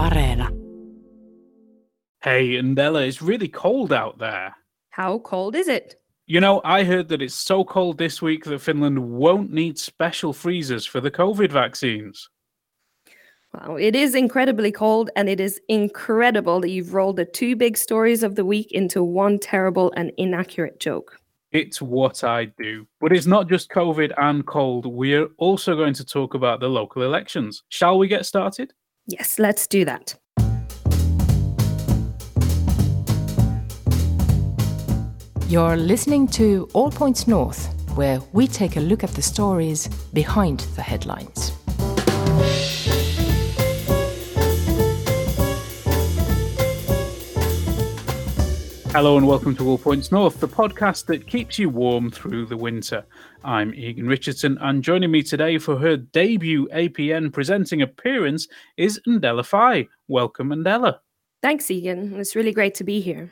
Areena. Hey, Ndéla, it's really cold out there. How cold is it? You know, I heard that it's so cold this week that Finland won't need special freezers for the COVID vaccines. Well, it is incredibly cold, and it is incredible that you've rolled the two big stories of the week into one terrible and inaccurate joke. It's what I do. But it's not just COVID and cold. We're also going to talk about the local elections. Shall we get started? Yes, let's do that. You're listening to All Points North, where we take a look at the stories behind the headlines. Hello and welcome to All Points North, the podcast that keeps you warm through the winter. I'm Egan Richardson, and joining me today for her debut APN presenting appearance is Ndéla Faye. Welcome, Ndéla. Thanks, Egan. It's really great to be here.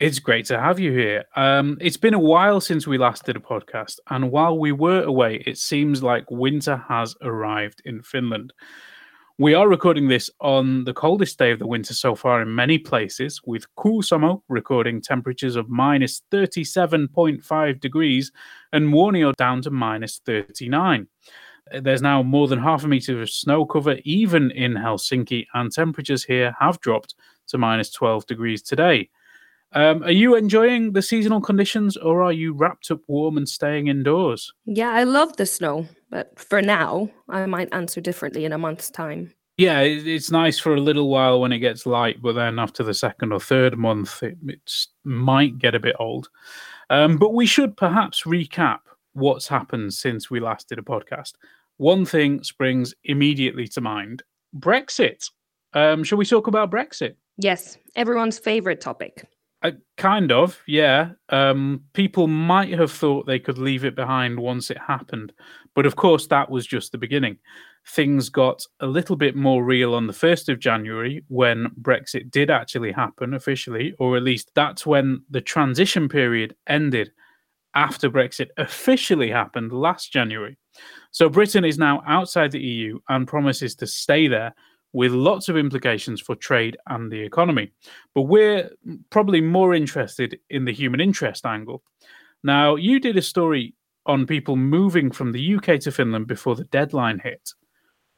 It's great to have you here. Um, it's been a while since we last did a podcast, and while we were away, it seems like winter has arrived in Finland. We are recording this on the coldest day of the winter so far in many places, with Kuusamo recording temperatures of minus 37.5 degrees and Muonio down to minus 39. There's now more than half a meter of snow cover, even in Helsinki, and temperatures here have dropped to minus 12 degrees today. Um, are you enjoying the seasonal conditions or are you wrapped up warm and staying indoors? Yeah, I love the snow, but for now, I might answer differently in a month's time. Yeah, it's nice for a little while when it gets light, but then after the second or third month, it, it might get a bit old. Um, but we should perhaps recap what's happened since we last did a podcast. One thing springs immediately to mind Brexit. Um, shall we talk about Brexit? Yes, everyone's favorite topic. Uh, kind of, yeah. Um, people might have thought they could leave it behind once it happened, but of course, that was just the beginning. Things got a little bit more real on the 1st of January when Brexit did actually happen officially, or at least that's when the transition period ended after Brexit officially happened last January. So Britain is now outside the EU and promises to stay there with lots of implications for trade and the economy. But we're probably more interested in the human interest angle. Now, you did a story on people moving from the UK to Finland before the deadline hit.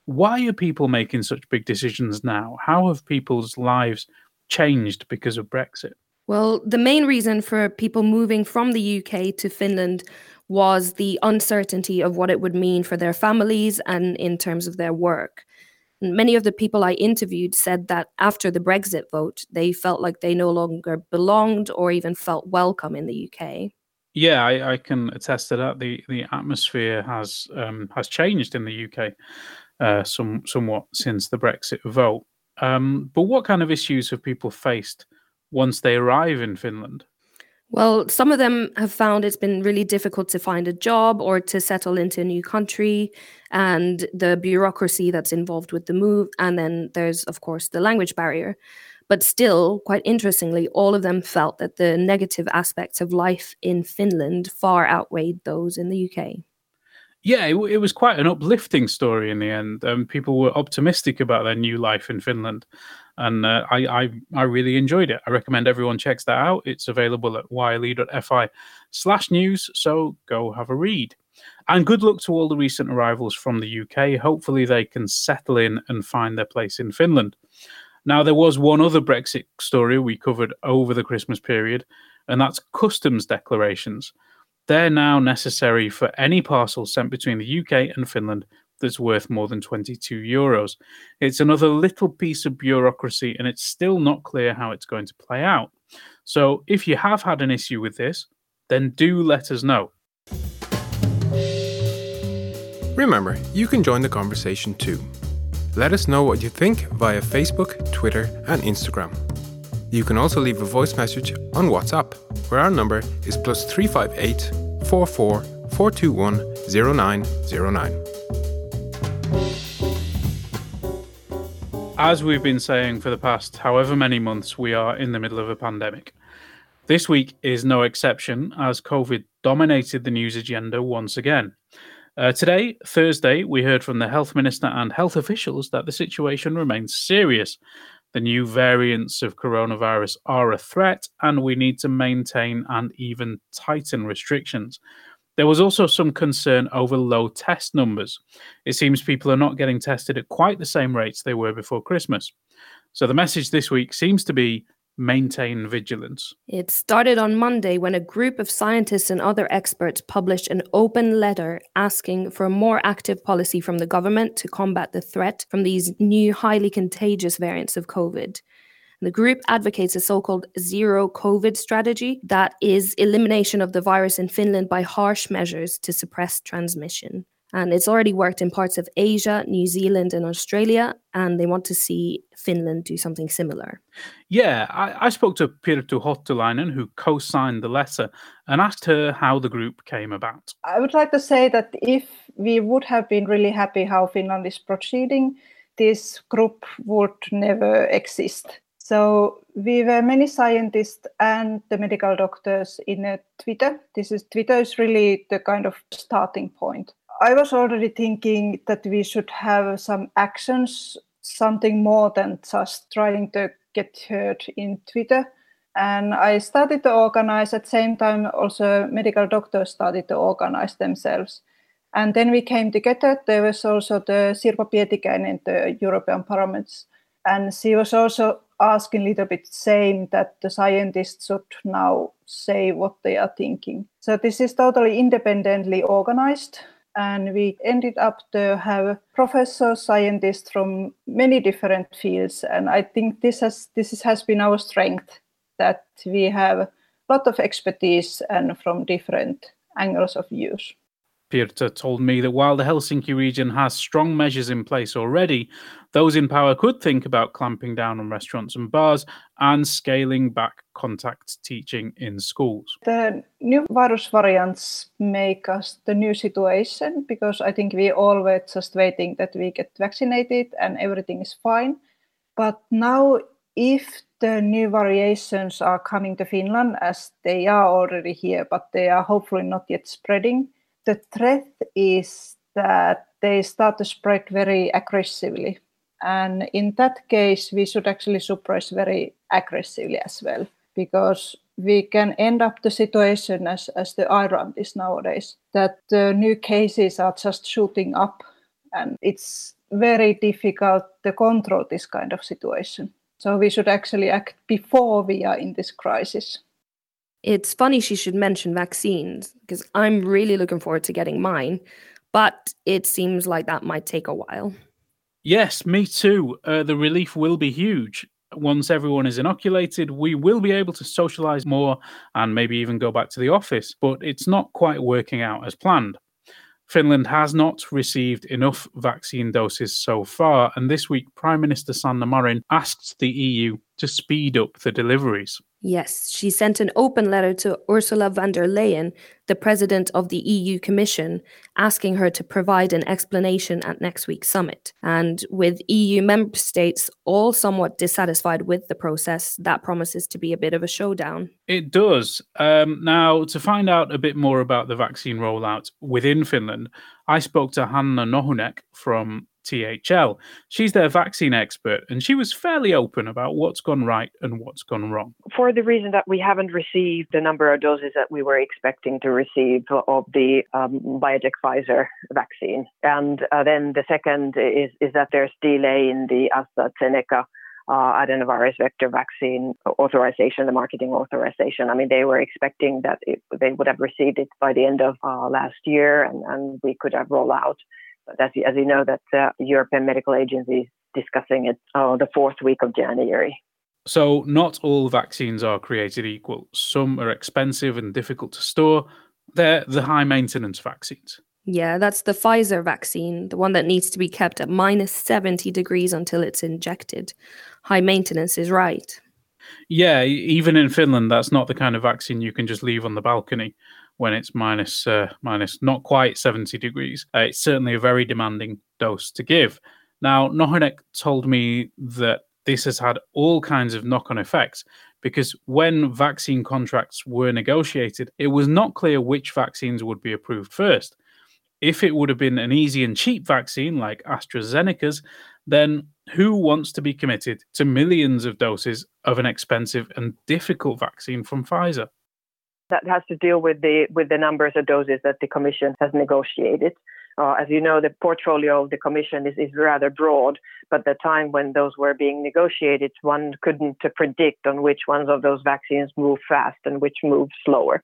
Why are people making such big decisions now? How have people's lives changed because of Brexit? Well, the main reason for people moving from the UK to Finland was the uncertainty of what it would mean for their families and in terms of their work. Many of the people I interviewed said that after the Brexit vote, they felt like they no longer belonged or even felt welcome in the UK. Yeah, I, I can attest to that. the The atmosphere has um, has changed in the UK uh, some somewhat since the Brexit vote. Um, but what kind of issues have people faced once they arrive in Finland? Well, some of them have found it's been really difficult to find a job or to settle into a new country, and the bureaucracy that's involved with the move. And then there's, of course, the language barrier. But still, quite interestingly, all of them felt that the negative aspects of life in Finland far outweighed those in the UK. Yeah, it, it was quite an uplifting story in the end. Um, people were optimistic about their new life in Finland and uh, I, I I really enjoyed it. I recommend everyone checks that out. It's available at yle.fi slash news, so go have a read. And good luck to all the recent arrivals from the UK. Hopefully, they can settle in and find their place in Finland. Now, there was one other Brexit story we covered over the Christmas period, and that's customs declarations. They're now necessary for any parcel sent between the UK and Finland that's worth more than 22 euros. It's another little piece of bureaucracy, and it's still not clear how it's going to play out. So, if you have had an issue with this, then do let us know. Remember, you can join the conversation too. Let us know what you think via Facebook, Twitter, and Instagram. You can also leave a voice message on WhatsApp, where our number is plus 358 44 421 0909. As we've been saying for the past however many months, we are in the middle of a pandemic. This week is no exception, as COVID dominated the news agenda once again. Uh, today, Thursday, we heard from the health minister and health officials that the situation remains serious. The new variants of coronavirus are a threat, and we need to maintain and even tighten restrictions. There was also some concern over low test numbers. It seems people are not getting tested at quite the same rates they were before Christmas. So the message this week seems to be maintain vigilance. It started on Monday when a group of scientists and other experts published an open letter asking for a more active policy from the government to combat the threat from these new highly contagious variants of COVID. The group advocates a so called zero COVID strategy that is elimination of the virus in Finland by harsh measures to suppress transmission. And it's already worked in parts of Asia, New Zealand, and Australia. And they want to see Finland do something similar. Yeah, I, I spoke to Pirta Hotulainen, who co signed the letter, and asked her how the group came about. I would like to say that if we would have been really happy how Finland is proceeding, this group would never exist. So we were many scientists and the medical doctors in a Twitter. This is Twitter is really the kind of starting point. I was already thinking that we should have some actions, something more than just trying to get heard in Twitter. And I started to organize at the same time, also medical doctors started to organize themselves. And then we came together. There was also the Sirpa Pietikäinen, the European Parliament, and she was also asking a little bit same that the scientists should now say what they are thinking. So this is totally independently organized and we ended up to have professors, scientists from many different fields. And I think this has this has been our strength that we have a lot of expertise and from different angles of views. Pirta told me that while the Helsinki region has strong measures in place already, those in power could think about clamping down on restaurants and bars and scaling back contact teaching in schools. The new virus variants make us the new situation because I think we all were just waiting that we get vaccinated and everything is fine. But now, if the new variations are coming to Finland, as they are already here, but they are hopefully not yet spreading, the threat is that they start to spread very aggressively. And in that case, we should actually suppress very aggressively as well, because we can end up the situation as, as the Ireland is nowadays, that the new cases are just shooting up and it's very difficult to control this kind of situation. So we should actually act before we are in this crisis. It's funny she should mention vaccines because I'm really looking forward to getting mine, but it seems like that might take a while. Yes, me too. Uh, the relief will be huge. Once everyone is inoculated, we will be able to socialize more and maybe even go back to the office, but it's not quite working out as planned. Finland has not received enough vaccine doses so far, and this week Prime Minister Sanna Marin asked the EU to speed up the deliveries. Yes, she sent an open letter to Ursula von der Leyen, the president of the EU Commission, asking her to provide an explanation at next week's summit. And with EU member states all somewhat dissatisfied with the process, that promises to be a bit of a showdown. It does. Um, now, to find out a bit more about the vaccine rollout within Finland, I spoke to Hanna Nohynek from THL. She's their vaccine expert, and she was fairly open about what's gone right and what's gone wrong. For the reason that we haven't received the number of doses that we were expecting to receive of the um, BioNTech Pfizer vaccine. And uh, then the second is, is that there's delay in the AstraZeneca uh, adenovirus vector vaccine authorization, the marketing authorization. I mean, they were expecting that it, they would have received it by the end of uh, last year, and, and we could have rolled out but as you, as you know, that the European Medical Agency is discussing it oh, the fourth week of January. So, not all vaccines are created equal. Some are expensive and difficult to store. They're the high maintenance vaccines. Yeah, that's the Pfizer vaccine, the one that needs to be kept at minus 70 degrees until it's injected. High maintenance is right. Yeah, even in Finland, that's not the kind of vaccine you can just leave on the balcony when it's minus, uh, minus not quite 70 degrees. Uh, it's certainly a very demanding dose to give. Now, Nohynek told me that this has had all kinds of knock on effects because when vaccine contracts were negotiated, it was not clear which vaccines would be approved first. If it would have been an easy and cheap vaccine like AstraZeneca's, then who wants to be committed to millions of doses of an expensive and difficult vaccine from Pfizer? That has to deal with the with the numbers of doses that the Commission has negotiated. Uh, as you know, the portfolio of the Commission is, is rather broad, but at the time when those were being negotiated, one couldn't predict on which ones of those vaccines move fast and which move slower.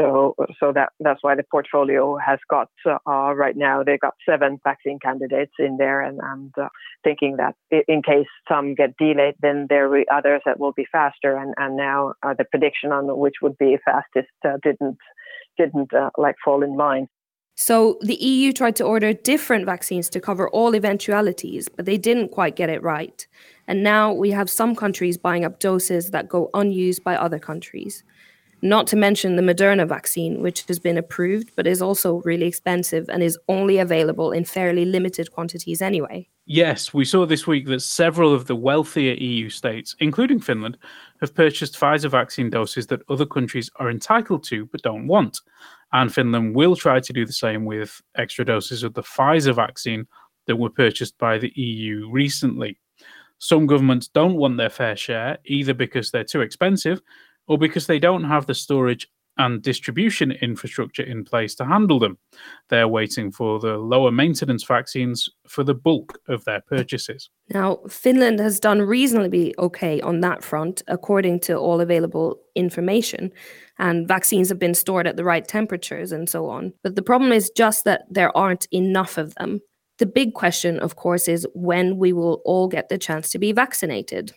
So, so that that's why the portfolio has got uh, right now they've got seven vaccine candidates in there, and and uh, thinking that in case some get delayed, then there will be others that will be faster. And and now uh, the prediction on which would be fastest uh, didn't didn't uh, like fall in line. So the EU tried to order different vaccines to cover all eventualities, but they didn't quite get it right. And now we have some countries buying up doses that go unused by other countries. Not to mention the Moderna vaccine, which has been approved but is also really expensive and is only available in fairly limited quantities anyway. Yes, we saw this week that several of the wealthier EU states, including Finland, have purchased Pfizer vaccine doses that other countries are entitled to but don't want. And Finland will try to do the same with extra doses of the Pfizer vaccine that were purchased by the EU recently. Some governments don't want their fair share, either because they're too expensive or because they don't have the storage and distribution infrastructure in place to handle them. They're waiting for the lower maintenance vaccines for the bulk of their purchases. Now, Finland has done reasonably okay on that front, according to all available information, and vaccines have been stored at the right temperatures and so on. But the problem is just that there aren't enough of them. The big question, of course, is when we will all get the chance to be vaccinated.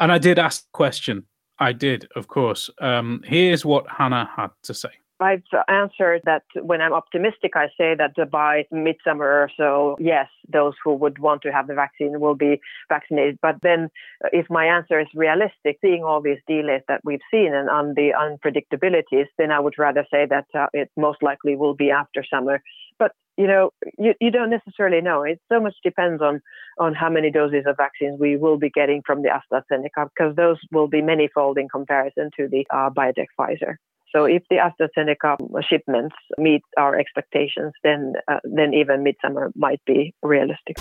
And I did ask the question I did, of course. Um, here's what Hanna had to say. I've answered that when I'm optimistic, I say that by midsummer or so, yes, those who would want to have the vaccine will be vaccinated. But then, if my answer is realistic, seeing all these delays that we've seen and on the unpredictabilities, then I would rather say that uh, it most likely will be after summer. But you know, you, you don't necessarily know. It so much depends on on how many doses of vaccines we will be getting from the AstraZeneca, because those will be manyfold in comparison to the uh, BioNTech Pfizer. So if the AstraZeneca shipments meet our expectations, then uh, then even midsummer might be realistic.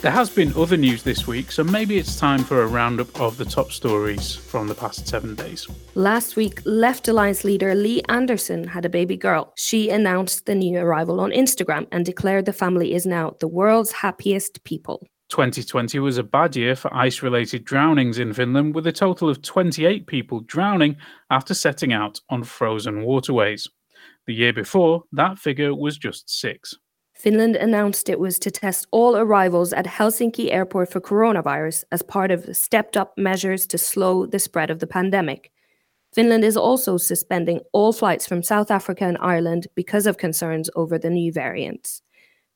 There has been other news this week, so maybe it's time for a roundup of the top stories from the past seven days. Last week, Left Alliance leader Li Andersson had a baby girl. She announced the new arrival on Instagram and declared the family is now the world's happiest people. 2020 was a bad year for ice related drownings in Finland, with a total of 28 people drowning after setting out on frozen waterways. The year before, that figure was just six. Finland announced it was to test all arrivals at Helsinki airport for coronavirus as part of stepped up measures to slow the spread of the pandemic. Finland is also suspending all flights from South Africa and Ireland because of concerns over the new variants.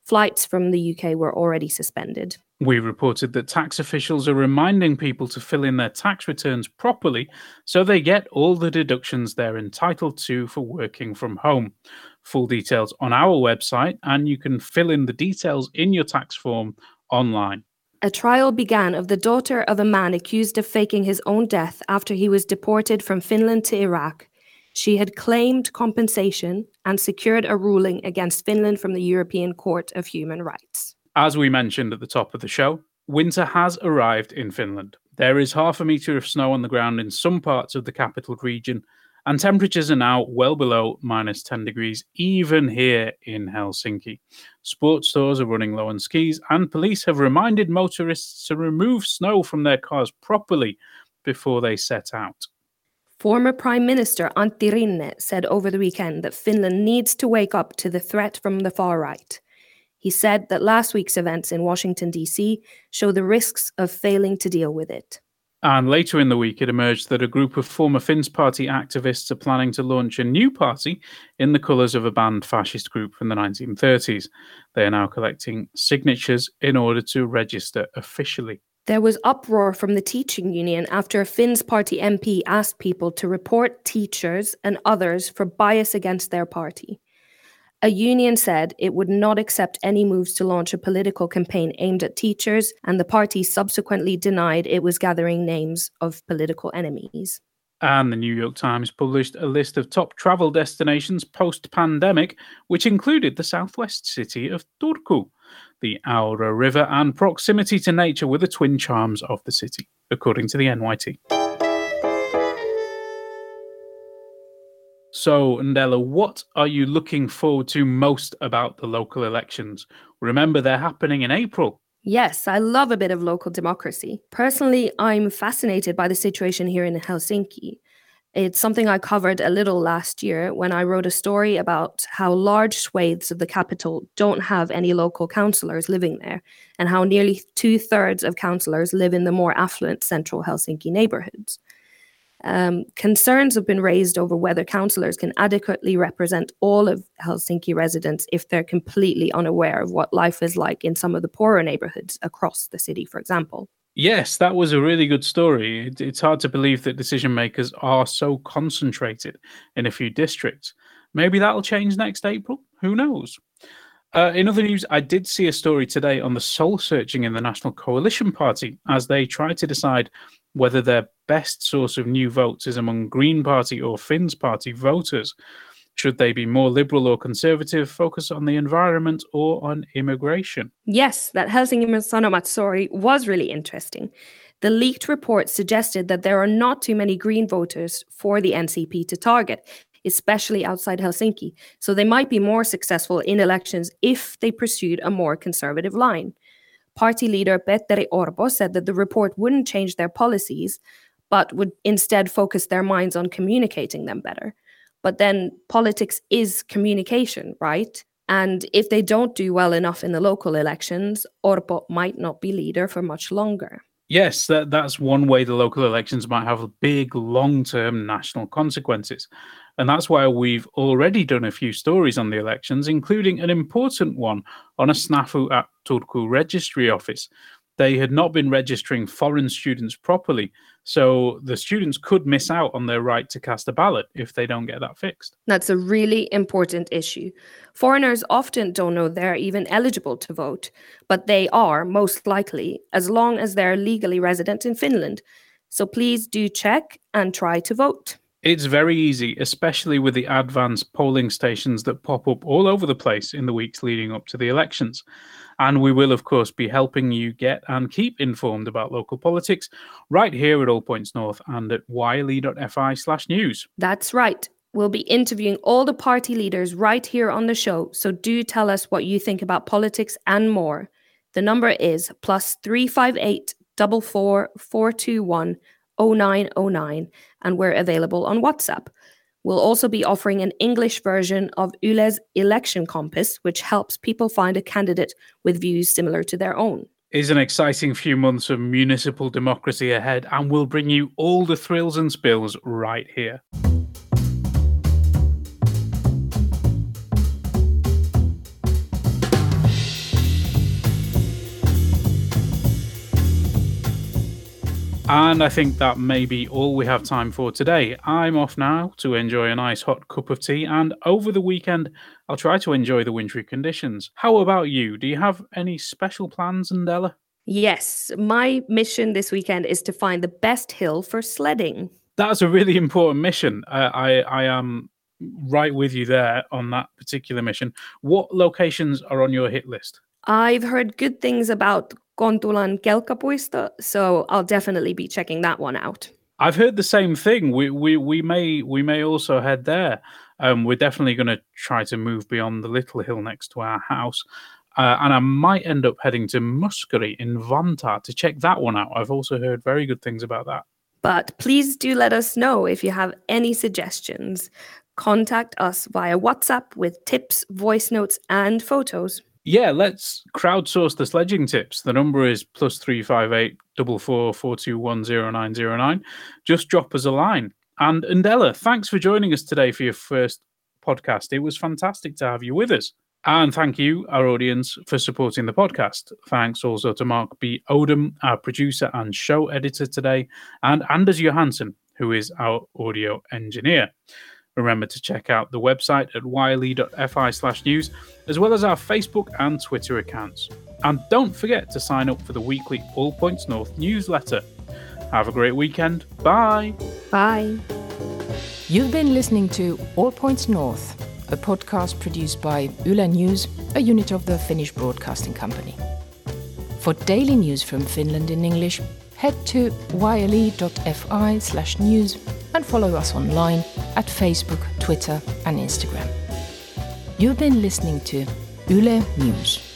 Flights from the UK were already suspended. We reported that tax officials are reminding people to fill in their tax returns properly so they get all the deductions they're entitled to for working from home. Full details on our website, and you can fill in the details in your tax form online. A trial began of the daughter of a man accused of faking his own death after he was deported from Finland to Iraq. She had claimed compensation and secured a ruling against Finland from the European Court of Human Rights. As we mentioned at the top of the show, winter has arrived in Finland. There is half a metre of snow on the ground in some parts of the capital region, and temperatures are now well below minus 10 degrees, even here in Helsinki. Sports stores are running low on skis, and police have reminded motorists to remove snow from their cars properly before they set out. Former Prime Minister Antti Rinne said over the weekend that Finland needs to wake up to the threat from the far right. He said that last week's events in Washington, D.C. show the risks of failing to deal with it. And later in the week, it emerged that a group of former Finns Party activists are planning to launch a new party in the colours of a banned fascist group from the 1930s. They are now collecting signatures in order to register officially. There was uproar from the teaching union after a Finns Party MP asked people to report teachers and others for bias against their party. A union said it would not accept any moves to launch a political campaign aimed at teachers, and the party subsequently denied it was gathering names of political enemies. And the New York Times published a list of top travel destinations post pandemic, which included the southwest city of Turku, the Aura River, and proximity to nature were the twin charms of the city, according to the NYT. So, Ndéla, what are you looking forward to most about the local elections? Remember, they're happening in April. Yes, I love a bit of local democracy. Personally, I'm fascinated by the situation here in Helsinki. It's something I covered a little last year when I wrote a story about how large swathes of the capital don't have any local councillors living there, and how nearly two thirds of councillors live in the more affluent central Helsinki neighbourhoods. Um, concerns have been raised over whether councillors can adequately represent all of Helsinki residents if they're completely unaware of what life is like in some of the poorer neighbourhoods across the city, for example. Yes, that was a really good story. It, it's hard to believe that decision makers are so concentrated in a few districts. Maybe that'll change next April. Who knows? Uh, in other news, I did see a story today on the soul searching in the National Coalition Party as they try to decide whether their best source of new votes is among Green Party or Finns Party voters. Should they be more liberal or conservative, focus on the environment or on immigration? Yes, that Helsingin Sanomat story was really interesting. The leaked report suggested that there are not too many Green voters for the NCP to target, especially outside Helsinki, so they might be more successful in elections if they pursued a more conservative line. Party leader Petteri Orpo said that the report wouldn't change their policies, but would instead focus their minds on communicating them better. But then politics is communication, right? And if they don't do well enough in the local elections, Orpo might not be leader for much longer. Yes, that, that's one way the local elections might have big long term national consequences. And that's why we've already done a few stories on the elections, including an important one on a snafu at Turku Registry Office. They had not been registering foreign students properly, so the students could miss out on their right to cast a ballot if they don't get that fixed. That's a really important issue. Foreigners often don't know they're even eligible to vote, but they are most likely as long as they're legally resident in Finland. So please do check and try to vote. It's very easy, especially with the advanced polling stations that pop up all over the place in the weeks leading up to the elections. And we will, of course, be helping you get and keep informed about local politics right here at All Points North and at yle.fi slash news. That's right. We'll be interviewing all the party leaders right here on the show, so do tell us what you think about politics and more. The number is plus 358 44 421 0909, and we're available on WhatsApp. We'll also be offering an English version of Yle's Election Compass, which helps people find a candidate with views similar to their own. Is an exciting few months of municipal democracy ahead, and we'll bring you all the thrills and spills right here. And I think that may be all we have time for today. I'm off now to enjoy a nice hot cup of tea, and over the weekend, I'll try to enjoy the wintry conditions. How about you? Do you have any special plans, Ndéla? Yes, my mission this weekend is to find the best hill for sledding. That's a really important mission. Uh, I, I am right with you there on that particular mission. What locations are on your hit list? I've heard good things about Kontulan Kelkkapuisto, so I'll definitely be checking that one out. I've heard the same thing. We we we may we may also head there. Um, we're definitely going to try to move beyond the little hill next to our house, uh, and I might end up heading to Muskari in Vantaa to check that one out. I've also heard very good things about that. But please do let us know if you have any suggestions. Contact us via WhatsApp with tips, voice notes, and photos yeah, let's crowdsource the sledging tips. The number is plus three five eight double four four two one zero nine zero nine. Just drop us a line. And Ndéla, thanks for joining us today for your first podcast. It was fantastic to have you with us. And thank you, our audience, for supporting the podcast. Thanks also to Mark B. Odom, our producer and show editor today, and Anders Johansson, who is our audio engineer. Remember to check out the website at yle.fi slash news, as well as our Facebook and Twitter accounts. And don't forget to sign up for the weekly All Points North newsletter. Have a great weekend. Bye. Bye. You've been listening to All Points North, a podcast produced by Yle News, a unit of the Finnish Broadcasting Company. For daily news from Finland in English, head to yle.fi slash news and follow us online at Facebook, Twitter, and Instagram. You've been listening to Yle News.